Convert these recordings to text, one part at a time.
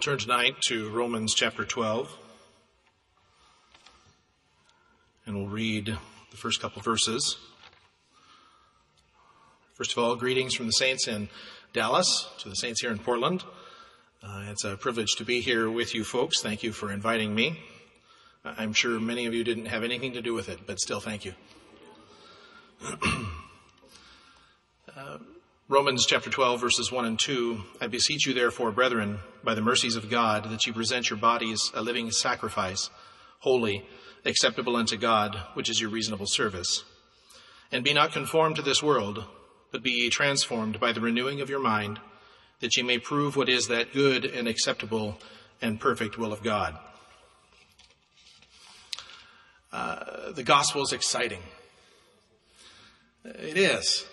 Turn tonight to Romans chapter 12. And we'll read the first couple verses. First of all, greetings from the saints in Dallas to the saints here in Portland. Uh, it's a privilege to be here with you folks. Thank you for inviting me. I'm sure many of you didn't have anything to do with it, but still thank you. uh, Romans chapter 12, verses 1 and 2. I beseech you, therefore, brethren, by the mercies of God, that you present your bodies a living sacrifice, holy, acceptable unto God, which is your reasonable service. And be not conformed to this world, but be ye transformed by the renewing of your mind, that ye may prove what is that good and acceptable and perfect will of God. Uh, the gospel is exciting. It is.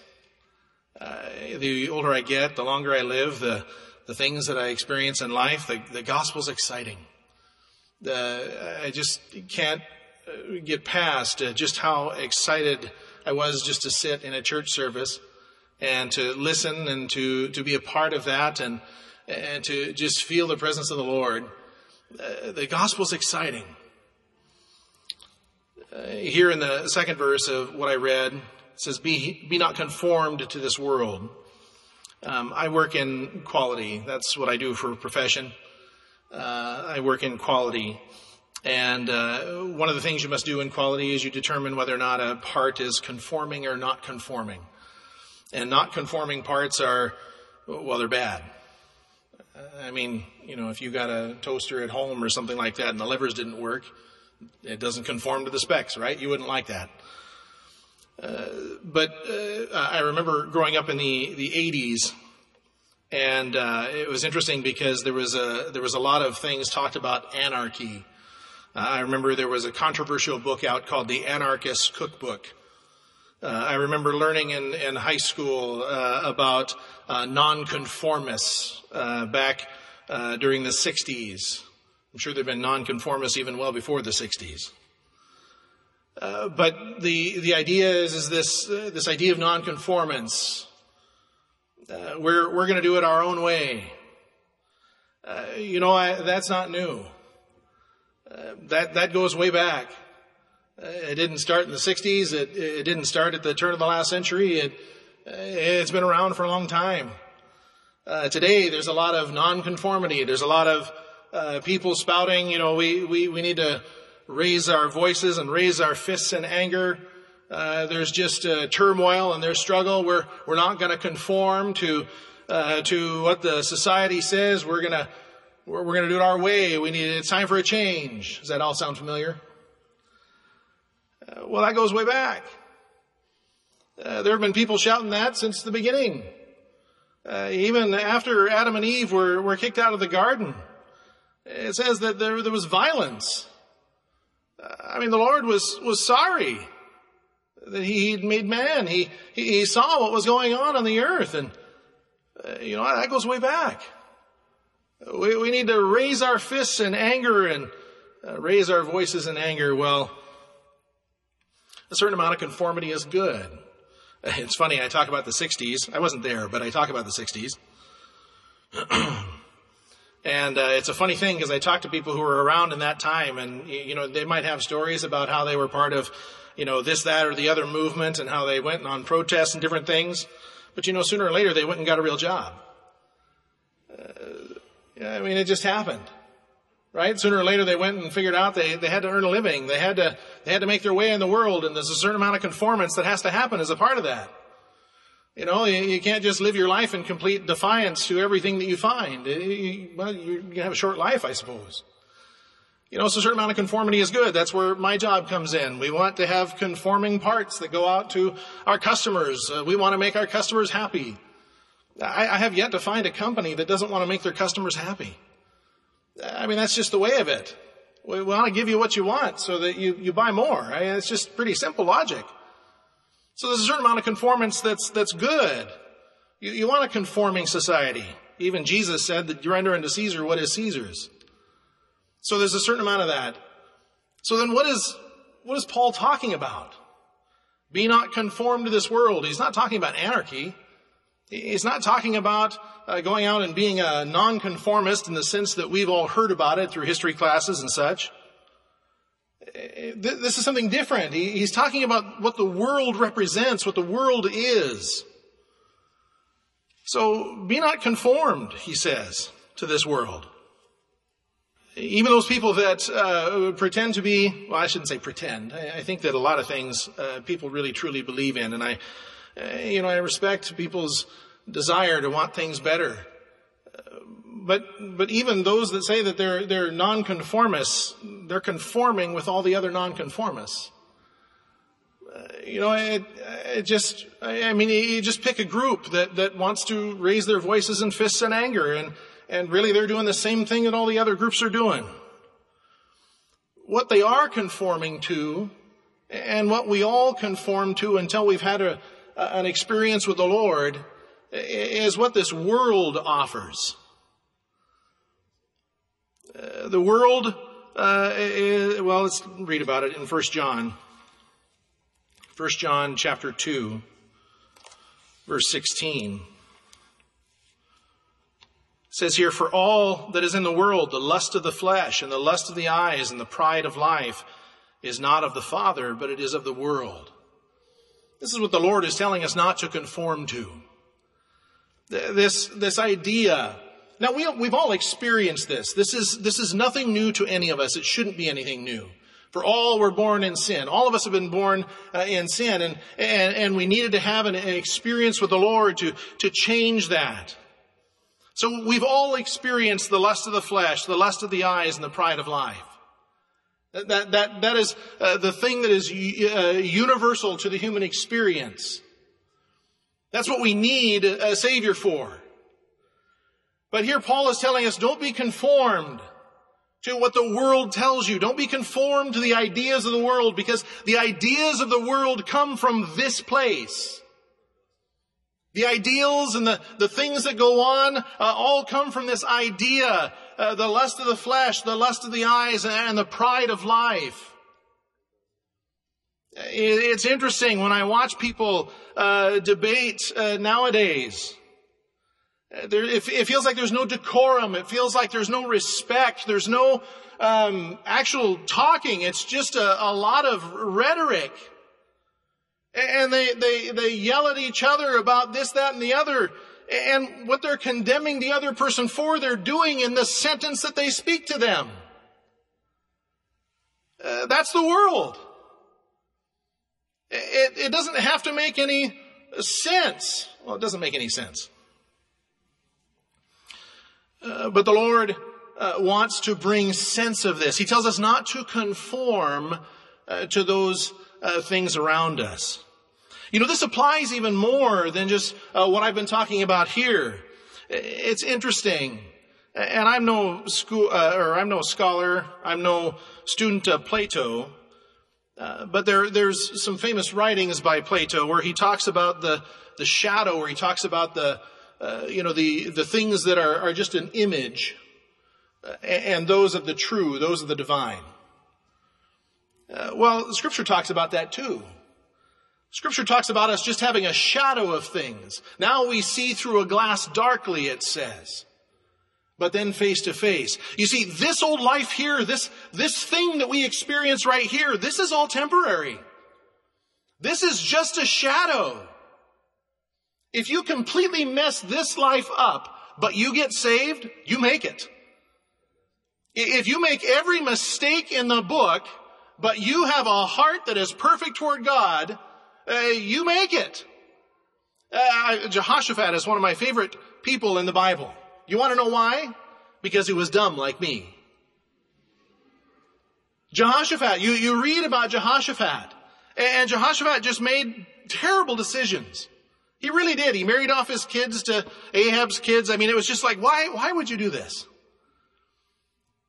Uh, the older I get, the longer I live, the, the things that I experience in life, the, the gospel's exciting. The, I just can't uh, get past uh, just how excited I was just to sit in a church service and to listen and to, to be a part of that and, and to just feel the presence of the Lord. Uh, the gospel's exciting. Uh, here in the second verse of what I read, it says, be, be not conformed to this world. Um, I work in quality. That's what I do for a profession. Uh, I work in quality. And uh, one of the things you must do in quality is you determine whether or not a part is conforming or not conforming. And not conforming parts are, well, they're bad. I mean, you know, if you got a toaster at home or something like that and the levers didn't work, it doesn't conform to the specs, right? You wouldn't like that. Uh, but uh, I remember growing up in the, the 80s, and uh, it was interesting because there was a there was a lot of things talked about anarchy. Uh, I remember there was a controversial book out called the Anarchist Cookbook. Uh, I remember learning in, in high school uh, about nonconformists back during the 60s. I'm sure there have been nonconformists even well before the 60s. Uh, but the the idea is is this uh, this idea of nonconformance. Uh, we're we're going to do it our own way. Uh, you know, I, that's not new. Uh, that that goes way back. it didn't start in the '60s. It it didn't start at the turn of the last century. It it's been around for a long time. today, there's a lot of nonconformity. There's a lot of people spouting. You know, we we we need to raise our voices and raise our fists in anger. Uh, there's just uh, turmoil and there's struggle. We're we're not going to conform to uh, to what the society says. We're gonna we're, we're gonna do it our way. We need it's time for a change. Does that all sound familiar? Uh, well, that goes way back. Uh, there have been people shouting that since the beginning. Uh, even after Adam and Eve were, were kicked out of the garden, it says that there, there was violence. I mean, the Lord was, was sorry that he had made man. He, he saw what was going on on the earth and, uh, you know, that goes way back. We, we need to raise our fists in anger and uh, raise our voices in anger. Well, a certain amount of conformity is good. It's funny, I talk about the 60s. I wasn't there, but I talk about the 60s. And uh, it's a funny thing because I talk to people who were around in that time, and you know they might have stories about how they were part of, you know, this, that, or the other movement, and how they went on protests and different things. But you know, sooner or later they went and got a real job. Uh, I mean, it just happened, right? Sooner or later they went and figured out they they had to earn a living. They had to they had to make their way in the world, and there's a certain amount of conformance that has to happen as a part of that. You know, you, can't just live your life in complete defiance to everything that you find. You, well, you're going to have a short life, I suppose. You know, so a certain amount of conformity is good. That's where my job comes in. We want to have conforming parts that go out to our customers. Uh, we want to make our customers happy. I, have yet to find a company that doesn't want to make their customers happy. I mean, that's just the way of it. We want to give you what you want so that you, you buy more. It's just pretty simple logic. So there's a certain amount of conformance that's, that's good. You, you want a conforming society. Even Jesus said that you render unto Caesar what is Caesar's. So there's a certain amount of that. So then what is, what is Paul talking about? Be not conformed to this world. He's not talking about anarchy. He's not talking about uh, going out and being a nonconformist in the sense that we've all heard about it through history classes and such. This is something different. He's talking about what the world represents, what the world is. So be not conformed, he says, to this world. Even those people that uh, pretend to be, well, I shouldn't say pretend. I, I think that a lot of things uh, people really truly believe in, and I, uh, you know, I respect people's desire to want things better. But, but even those that say that they're, they're nonconformists, they're conforming with all the other nonconformists. Uh, you know, it, it just, I mean, you just pick a group that, that wants to raise their voices and fists in anger and, and really they're doing the same thing that all the other groups are doing. What they are conforming to and what we all conform to until we've had a, an experience with the Lord is what this world offers. The world, uh, is, well, let's read about it in 1 John. 1 John chapter 2, verse 16. It says here, For all that is in the world, the lust of the flesh and the lust of the eyes and the pride of life is not of the Father, but it is of the world. This is what the Lord is telling us not to conform to. This, this idea. Now we, we've all experienced this. This is, this is nothing new to any of us. It shouldn't be anything new. For all were born in sin. All of us have been born uh, in sin and, and, and we needed to have an, an experience with the Lord to, to change that. So we've all experienced the lust of the flesh, the lust of the eyes, and the pride of life. That, that, that is uh, the thing that is uh, universal to the human experience. That's what we need a Savior for. But here Paul is telling us, don't be conformed to what the world tells you. Don't be conformed to the ideas of the world because the ideas of the world come from this place. The ideals and the, the things that go on uh, all come from this idea, uh, the lust of the flesh, the lust of the eyes, and the pride of life. It's interesting when I watch people uh, debate uh, nowadays. There, it, it, feels like there's no decorum. It feels like there's no respect. There's no um, actual talking. It's just a, a lot of rhetoric. And they, they, they yell at each other about this, that, and the other. And what they're condemning the other person for, they're doing in the sentence that they speak to them. Uh, that's the world. It, it doesn't have to make any sense. Well, it doesn't make any sense. Uh, but the Lord uh, wants to bring sense of this. He tells us not to conform uh, to those uh, things around us. You know, this applies even more than just uh, what I've been talking about here. It's interesting. And I'm no school, or I'm no scholar. I'm no student of Plato. Uh, but there, there's some famous writings by Plato where he talks about the, the shadow, where he talks about the, uh, you know, the, the things that are, are just an image, uh, and those of the true, those of the divine. Uh, well, Scripture talks about that too. Scripture talks about us just having a shadow of things. Now we see through a glass darkly, it says but then face to face. You see, this old life here, this, this thing that we experience right here, this is all temporary. This is just a shadow. If you completely mess this life up, but you get saved, you make it. If you make every mistake in the book, but you have a heart that is perfect toward God, uh, you make it. Uh, Jehoshaphat is one of my favorite people in the Bible. You want to know why? Because he was dumb like me. Jehoshaphat, you, you read about Jehoshaphat, and Jehoshaphat just made terrible decisions. He really did. He married off his kids to Ahab's kids. I mean, it was just like, why, why would you do this?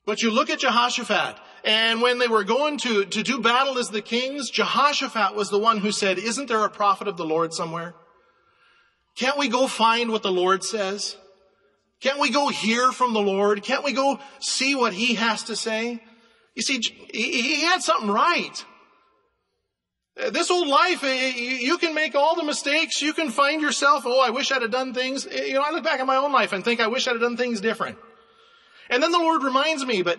But you look at Jehoshaphat, and when they were going to, to do battle as the kings, Jehoshaphat was the one who said, isn't there a prophet of the Lord somewhere? Can't we go find what the Lord says? Can't we go hear from the Lord? Can't we go see what He has to say? You see, he had something right. This old life, uh, you you can make all the mistakes. You can find yourself, oh, I wish I'd have done things. Uh, You know, I look back at my own life and think I wish I'd have done things different. And then the Lord reminds me, but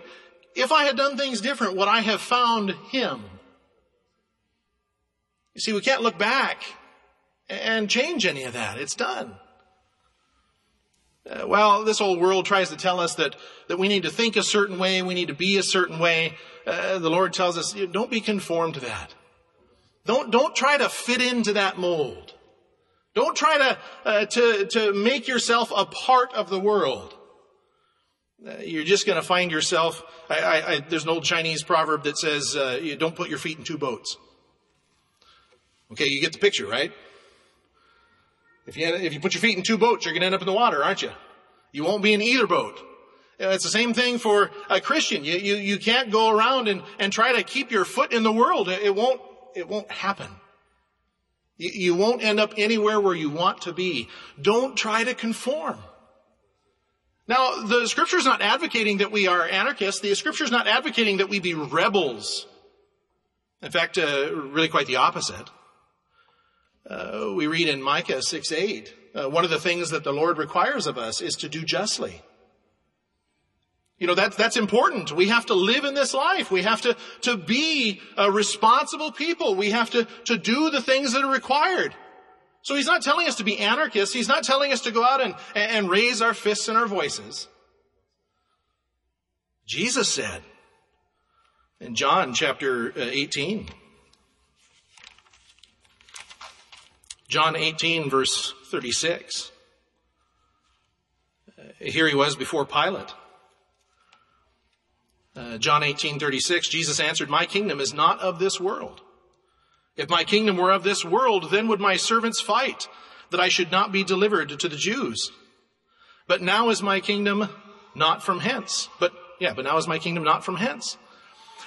if I had done things different, would I have found Him? You see, we can't look back and change any of that. It's done. Uh, well, this old world tries to tell us that, that we need to think a certain way, we need to be a certain way. Uh, the Lord tells us, don't be conformed to that. Don't, don't try to fit into that mold. Don't try to, uh, to, to make yourself a part of the world. Uh, you're just going to find yourself. I, I, I, there's an old Chinese proverb that says, uh, you don't put your feet in two boats. Okay, you get the picture, right? If you, if you put your feet in two boats, you're going to end up in the water, aren't you? You won't be in either boat. Uh, It's the same thing for a Christian. You, you, you can't go around and, and try to keep your foot in the world. It, it won't, it won't happen. You, won't end up anywhere where you want to be. Don't try to conform. Now, the scripture is not advocating that we are anarchists. The scripture is not advocating that we be rebels. In fact, uh, really quite the opposite. Uh, we read in Micah 6 8, uh, one of the things that the Lord requires of us is to do justly. You know, that's, that's important. We have to live in this life. We have to, to be a responsible people. We have to, to do the things that are required. So he's not telling us to be anarchists. He's not telling us to go out and, and raise our fists and our voices. Jesus said in John chapter uh, 18, John 18 verse 36. Uh, Here he was before Pilate. Uh, John 18, 36, Jesus answered, My kingdom is not of this world. If my kingdom were of this world, then would my servants fight, that I should not be delivered to the Jews. But now is my kingdom not from hence. But, yeah, but now is my kingdom not from hence.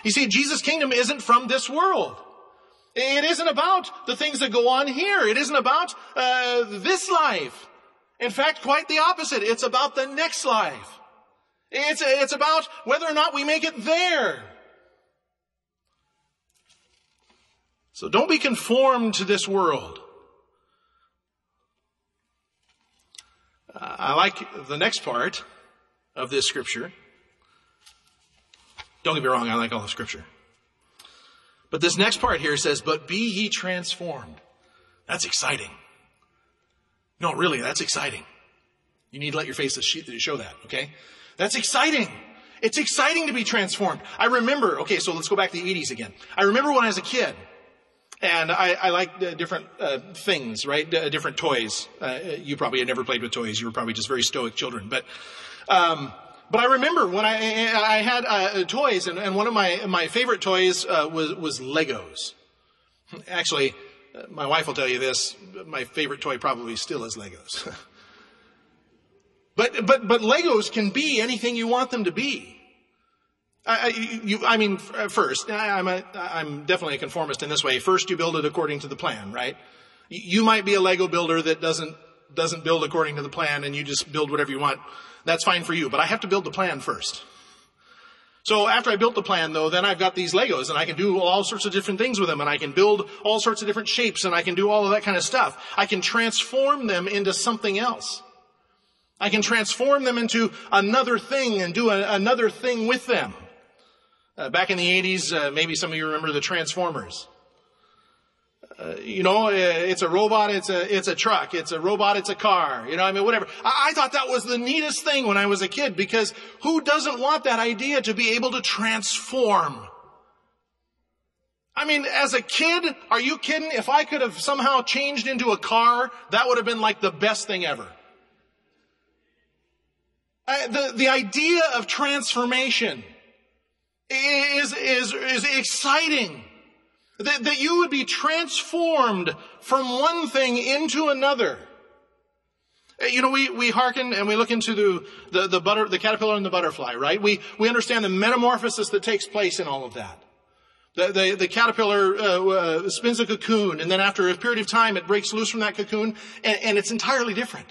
You see, Jesus' kingdom isn't from this world. It isn't about the things that go on here. It isn't about uh, this life. In fact, quite the opposite. It's about the next life. It's, it's about whether or not we make it there. So don't be conformed to this world. I like the next part of this scripture. Don't get me wrong, I like all the scripture. But this next part here says, but be ye transformed. That's exciting. No, really, that's exciting. You need to let your face show that, okay? That's exciting. It's exciting to be transformed. I remember, okay, so let's go back to the 80s again. I remember when I was a kid, and I, I liked uh, different uh, things, right? Uh, different toys. Uh, you probably had never played with toys. You were probably just very stoic children. But, um, but I remember when I, I had uh, toys, and, and one of my my favorite toys was was Legos. Actually, my wife will tell you this. My favorite toy probably still is Legos. but but but Legos can be anything you want them to be. I, you, I mean, uh, first, I'm, a, I'm definitely a conformist in this way. First, you build it according to the plan, right? You might be a Lego builder that doesn't, doesn't build according to the plan and you just build whatever you want. That's fine for you, but I have to build the plan first. So after I built the plan though, then I've got these Legos and I can do all sorts of different things with them and I can build all sorts of different shapes and I can do all of that kind of stuff. I can transform them into something else. I can transform them into another thing and do a, another thing with them. Uh, back in the 80s, uh, maybe some of you remember the Transformers. Uh, you know, uh, it's a robot, it's a, it's a truck, it's a robot, it's a car, you know, I mean, whatever. I, I thought that was the neatest thing when I was a kid because who doesn't want that idea to be able to transform? I mean, as a kid, are you kidding? If I could have somehow changed into a car, that would have been like the best thing ever. The, the idea of transformation is, is, is exciting. That, that you would be transformed from one thing into another. Uh, You know, we, we hearken and we look into the, the, the butter, the caterpillar and the butterfly, right? We, we understand the metamorphosis that takes place in all of that. The, the, the caterpillar uh, uh, spins a cocoon, and then after a period of time, it breaks loose from that cocoon, and, and it's entirely different.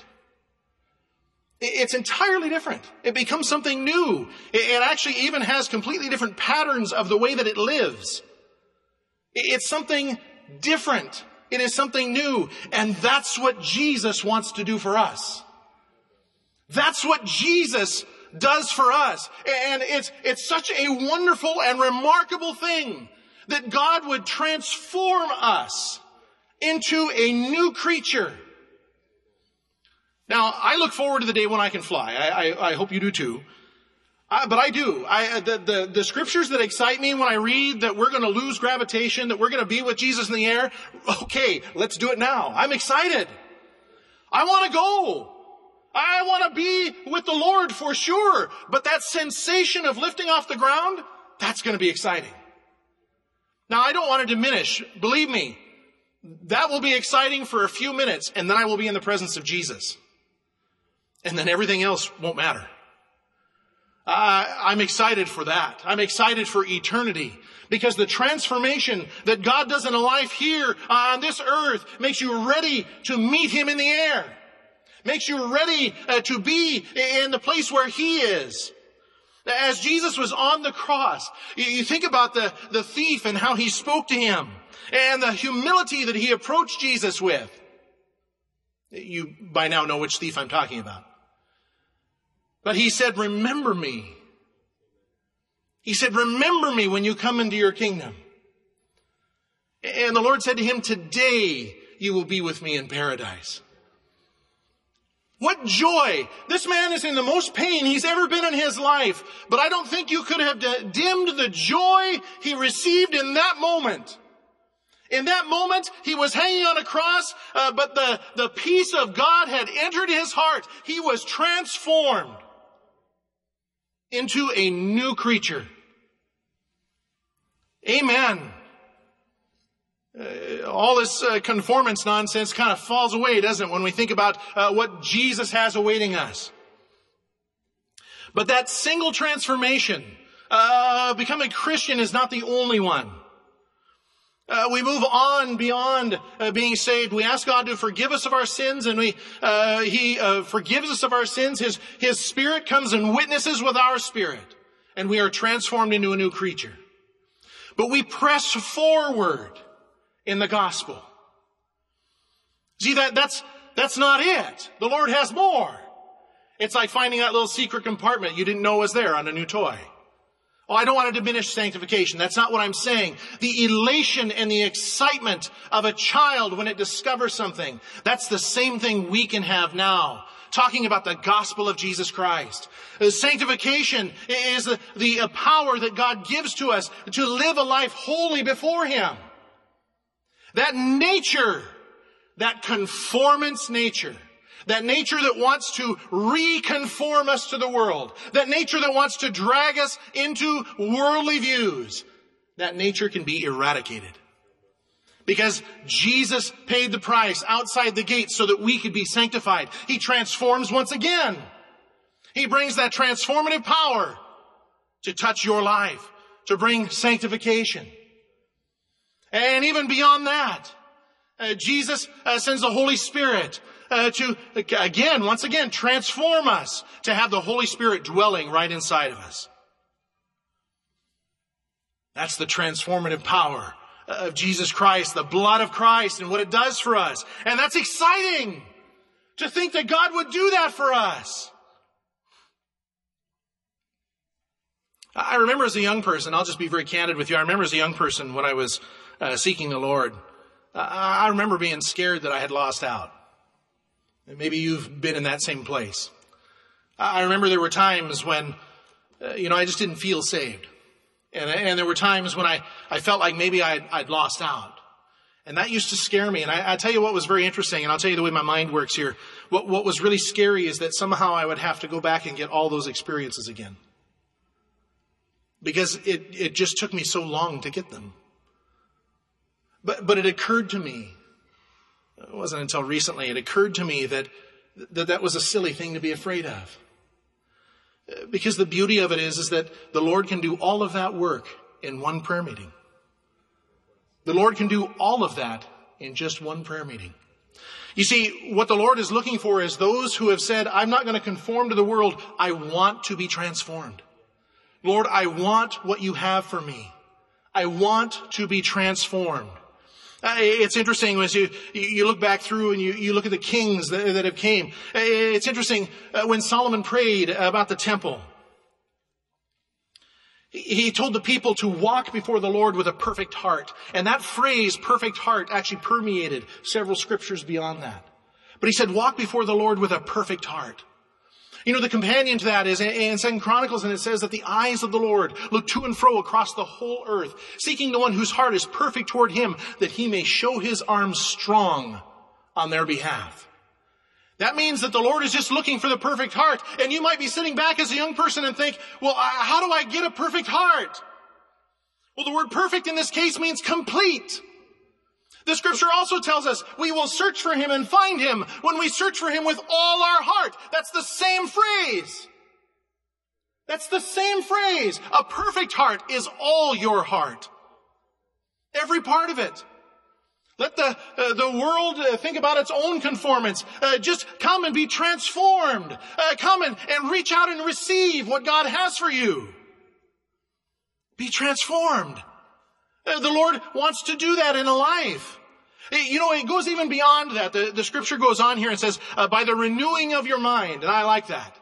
It- It's entirely different. It becomes something new. It actually even has completely different patterns of the way that it lives. It's something different. It is something new. And that's what Jesus wants to do for us. That's what Jesus does for us. And it's, it's such a wonderful and remarkable thing that God would transform us into a new creature. Now, I look forward to the day when I can fly. I, I, I hope you do too. Uh, but I do. I, the, the, the scriptures that excite me when I read that we're going to lose gravitation, that we're going to be with Jesus in the air. Okay, let's do it now. I'm excited. I want to go. I want to be with the Lord for sure. But that sensation of lifting off the ground, that's going to be exciting. Now, I don't want to diminish. Believe me, that will be exciting for a few minutes, and then I will be in the presence of Jesus. And then everything else won't matter. Uh, I'm excited for that. I'm excited for eternity because the transformation that God does in a life here on this earth makes you ready to meet Him in the air. Makes you ready uh, to be in the place where He is. As Jesus was on the cross, you think about the, the thief and how he spoke to him and the humility that he approached Jesus with. You by now know which thief I'm talking about. But he said, remember me. He said, remember me when you come into your kingdom. And the Lord said to him, today you will be with me in paradise. What joy! This man is in the most pain he's ever been in his life, but I don't think you could have dimmed the joy he received in that moment. In that moment, he was hanging on a cross, uh, but the, the peace of God had entered his heart. He was transformed into a new creature. Amen. Uh, all this uh, conformance nonsense kind of falls away, doesn't it, when we think about uh, what Jesus has awaiting us. But that single transformation, uh, becoming Christian is not the only one. Uh, we move on beyond uh, being saved. We ask God to forgive us of our sins, and we uh, He uh, forgives us of our sins. His His Spirit comes and witnesses with our spirit, and we are transformed into a new creature. But we press forward in the gospel. See that that's that's not it. The Lord has more. It's like finding that little secret compartment you didn't know was there on a new toy. Oh, I don't want to diminish sanctification. That's not what I'm saying. The elation and the excitement of a child when it discovers something. That's the same thing we can have now. Talking about the gospel of Jesus Christ. Uh, sanctification is the, the power that God gives to us to live a life holy before Him. That nature, that conformance nature, that nature that wants to reconform us to the world. That nature that wants to drag us into worldly views. That nature can be eradicated. Because Jesus paid the price outside the gate so that we could be sanctified. He transforms once again. He brings that transformative power to touch your life, to bring sanctification. And even beyond that, uh, Jesus uh, sends the Holy Spirit uh, to, again, once again, transform us to have the Holy Spirit dwelling right inside of us. That's the transformative power of Jesus Christ, the blood of Christ and what it does for us. And that's exciting to think that God would do that for us. I remember as a young person, I'll just be very candid with you. I remember as a young person when I was uh, seeking the Lord, I remember being scared that I had lost out. Maybe you've been in that same place. I remember there were times when, uh, you know, I just didn't feel saved. And, and there were times when I, I felt like maybe I'd, I'd lost out. And that used to scare me. And I, I tell you what was very interesting, and I'll tell you the way my mind works here. What, what was really scary is that somehow I would have to go back and get all those experiences again. Because it, it just took me so long to get them. But, but it occurred to me it wasn't until recently it occurred to me that, that that was a silly thing to be afraid of. Because the beauty of it is, is that the Lord can do all of that work in one prayer meeting. The Lord can do all of that in just one prayer meeting. You see, what the Lord is looking for is those who have said, I'm not going to conform to the world. I want to be transformed. Lord, I want what you have for me. I want to be transformed. Uh, it's interesting as you, you look back through and you, you look at the kings that, that have came. Uh, it's interesting uh, when Solomon prayed about the temple. He told the people to walk before the Lord with a perfect heart. And that phrase, perfect heart, actually permeated several scriptures beyond that. But he said, walk before the Lord with a perfect heart. You know, the companion to that is in Second Chronicles, and it says that the eyes of the Lord look to and fro across the whole earth, seeking the one whose heart is perfect toward him, that he may show his arms strong on their behalf. That means that the Lord is just looking for the perfect heart. And you might be sitting back as a young person and think, well, how do I get a perfect heart? Well, the word perfect in this case means complete. The scripture also tells us we will search for him and find him when we search for him with all our heart. That's the same phrase. That's the same phrase. A perfect heart is all your heart. Every part of it. Let the, uh, the world uh, think about its own conformance. Uh, just come and be transformed. Uh, come and, and reach out and receive what God has for you. Be transformed. Uh, the Lord wants to do that in a life. You know, it goes even beyond that. The, the scripture goes on here and says, uh, by the renewing of your mind. And I like that.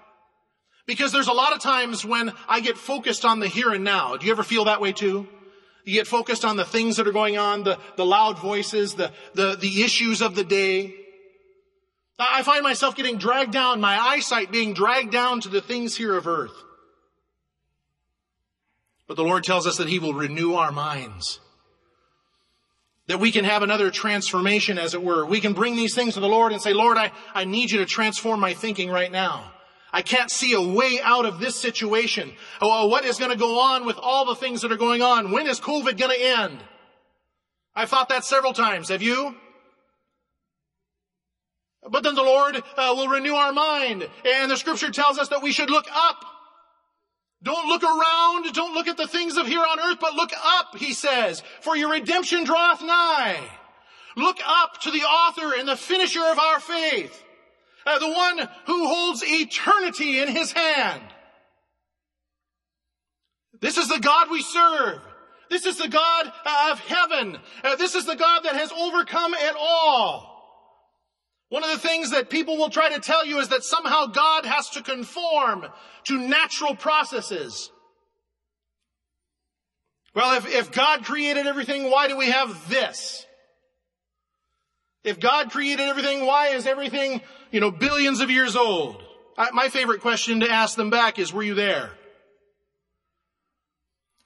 Because there's a lot of times when I get focused on the here and now. Do you ever feel that way too? You get focused on the things that are going on, the, the loud voices, the, the, the issues of the day. I find myself getting dragged down, my eyesight being dragged down to the things here of earth. But the Lord tells us that He will renew our minds. That we can have another transformation, as it were. We can bring these things to the Lord and say, Lord, I, I need you to transform my thinking right now. I can't see a way out of this situation. Oh, what is going to go on with all the things that are going on? When is COVID going to end? I've thought that several times. Have you? But then the Lord uh, will renew our mind. And the scripture tells us that we should look up. Don't look around. Don't look at the things of here on earth, but look up, he says, for your redemption draweth nigh. Look up to the author and the finisher of our faith uh, the one who holds eternity in his hand. This is the God we serve. This is the God of heaven. Uh, this is the God that has overcome it all. One of the things that people will try to tell you is that somehow God has to conform to natural processes. Well, if, if God created everything, why do we have this? If God created everything, why is everything, you know, billions of years old? I, my favorite question to ask them back is, were you there?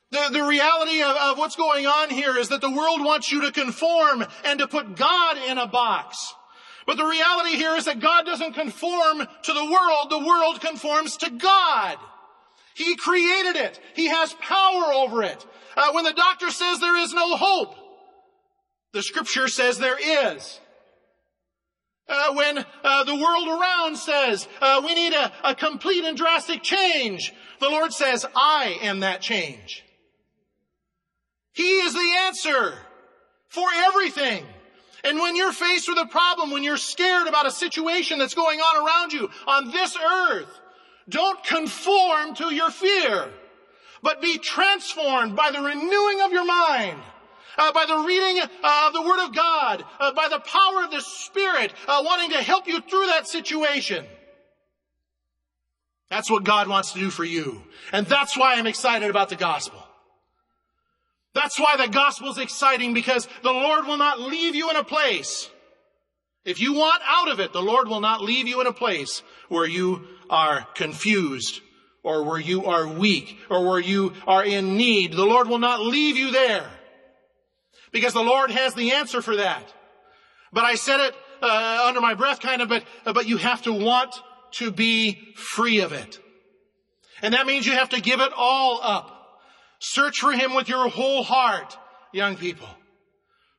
The, the reality of, of what's going on here is that the world wants you to conform and to put God in a box. But the reality here is that God doesn't conform to the world, the world conforms to God. He created it. He has power over it. Uh, when the doctor says there is no hope, the scripture says there is. Uh, when uh, the world around says uh, we need a, a complete and drastic change, the Lord says, I am that change. He is the answer for everything. And when you're faced with a problem, when you're scared about a situation that's going on around you on this earth, don't conform to your fear, but be transformed by the renewing of your mind uh, by the reading uh, of the Word of God, uh, by the power of the Spirit, uh, wanting to help you through that situation. That's what God wants to do for you. And that's why I'm excited about the gospel. That's why the gospel is exciting because the Lord will not leave you in a place. If you want out of it, the Lord will not leave you in a place where you are confused or where you are weak or where you are in need. The Lord will not leave you there because the Lord has the answer for that. But I said it uh, under my breath kind of, but, but you have to want to be free of it. And that means you have to give it all up. Search for Him with your whole heart, young people.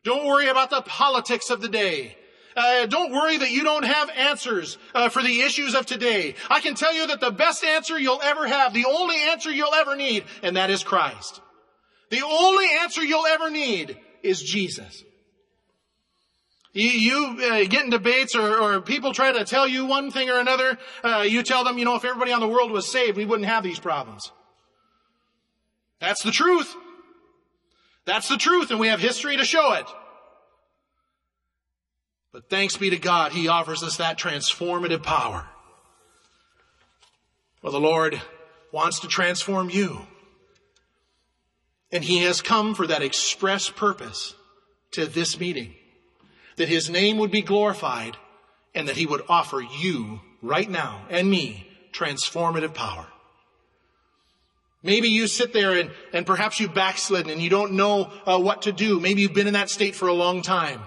Don't worry about the politics of the day. Uh, don't worry that you don't have answers uh, for the issues of today. I can tell you that the best answer you'll ever have, the only answer you'll ever need, and that is Christ. The only answer you'll ever need is Jesus. You, you uh, get in debates or, or, people try to tell you one thing or another. Uh, you tell them, you know, if everybody on the world was saved, we wouldn't have these problems. That's the truth. That's the truth, and we have history to show it. But thanks be to God, He offers us that transformative power. Well, the Lord wants to transform you. And He has come for that express purpose to this meeting. That His name would be glorified and that He would offer you right now and me transformative power. Maybe you sit there and, and perhaps you've backslidden and you don't know uh, what to do. Maybe you've been in that state for a long time.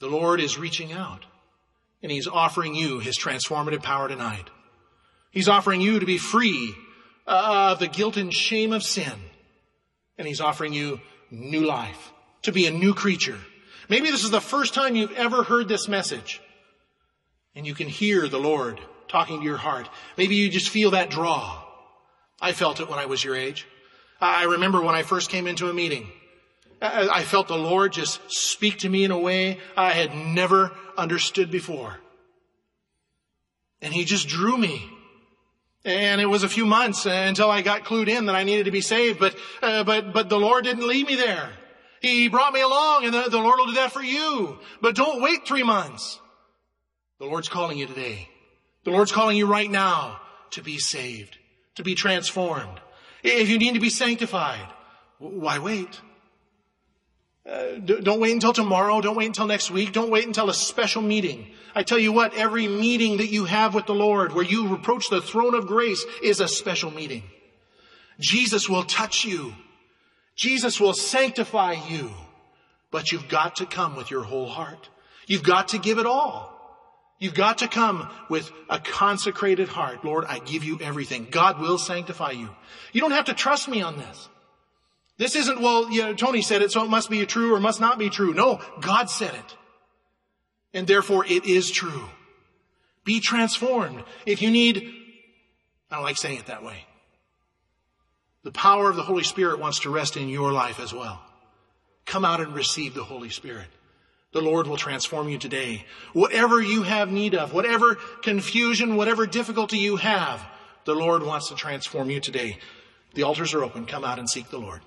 The Lord is reaching out and He's offering you His transformative power tonight. He's offering you to be free uh, of the guilt and shame of sin. And He's offering you new life, to be a new creature. Maybe this is the first time you've ever heard this message and you can hear the Lord talking to your heart. Maybe you just feel that draw. I felt it when I was your age. I remember when I first came into a meeting. I felt the Lord just speak to me in a way I had never understood before. And He just drew me. And it was a few months until I got clued in that I needed to be saved, but, uh, but, but the Lord didn't leave me there. He brought me along and the, the Lord will do that for you. But don't wait three months. The Lord's calling you today. The Lord's calling you right now to be saved, to be transformed. If you need to be sanctified, why wait? Uh, don't wait until tomorrow. Don't wait until next week. Don't wait until a special meeting. I tell you what, every meeting that you have with the Lord where you approach the throne of grace is a special meeting. Jesus will touch you. Jesus will sanctify you. But you've got to come with your whole heart. You've got to give it all. You've got to come with a consecrated heart. Lord, I give you everything. God will sanctify you. You don't have to trust me on this. This isn't, well, you know, Tony said it, so it must be true or must not be true. No, God said it. And therefore it is true. Be transformed. If you need, I don't like saying it that way. The power of the Holy Spirit wants to rest in your life as well. Come out and receive the Holy Spirit. The Lord will transform you today. Whatever you have need of, whatever confusion, whatever difficulty you have, the Lord wants to transform you today. The altars are open. Come out and seek the Lord.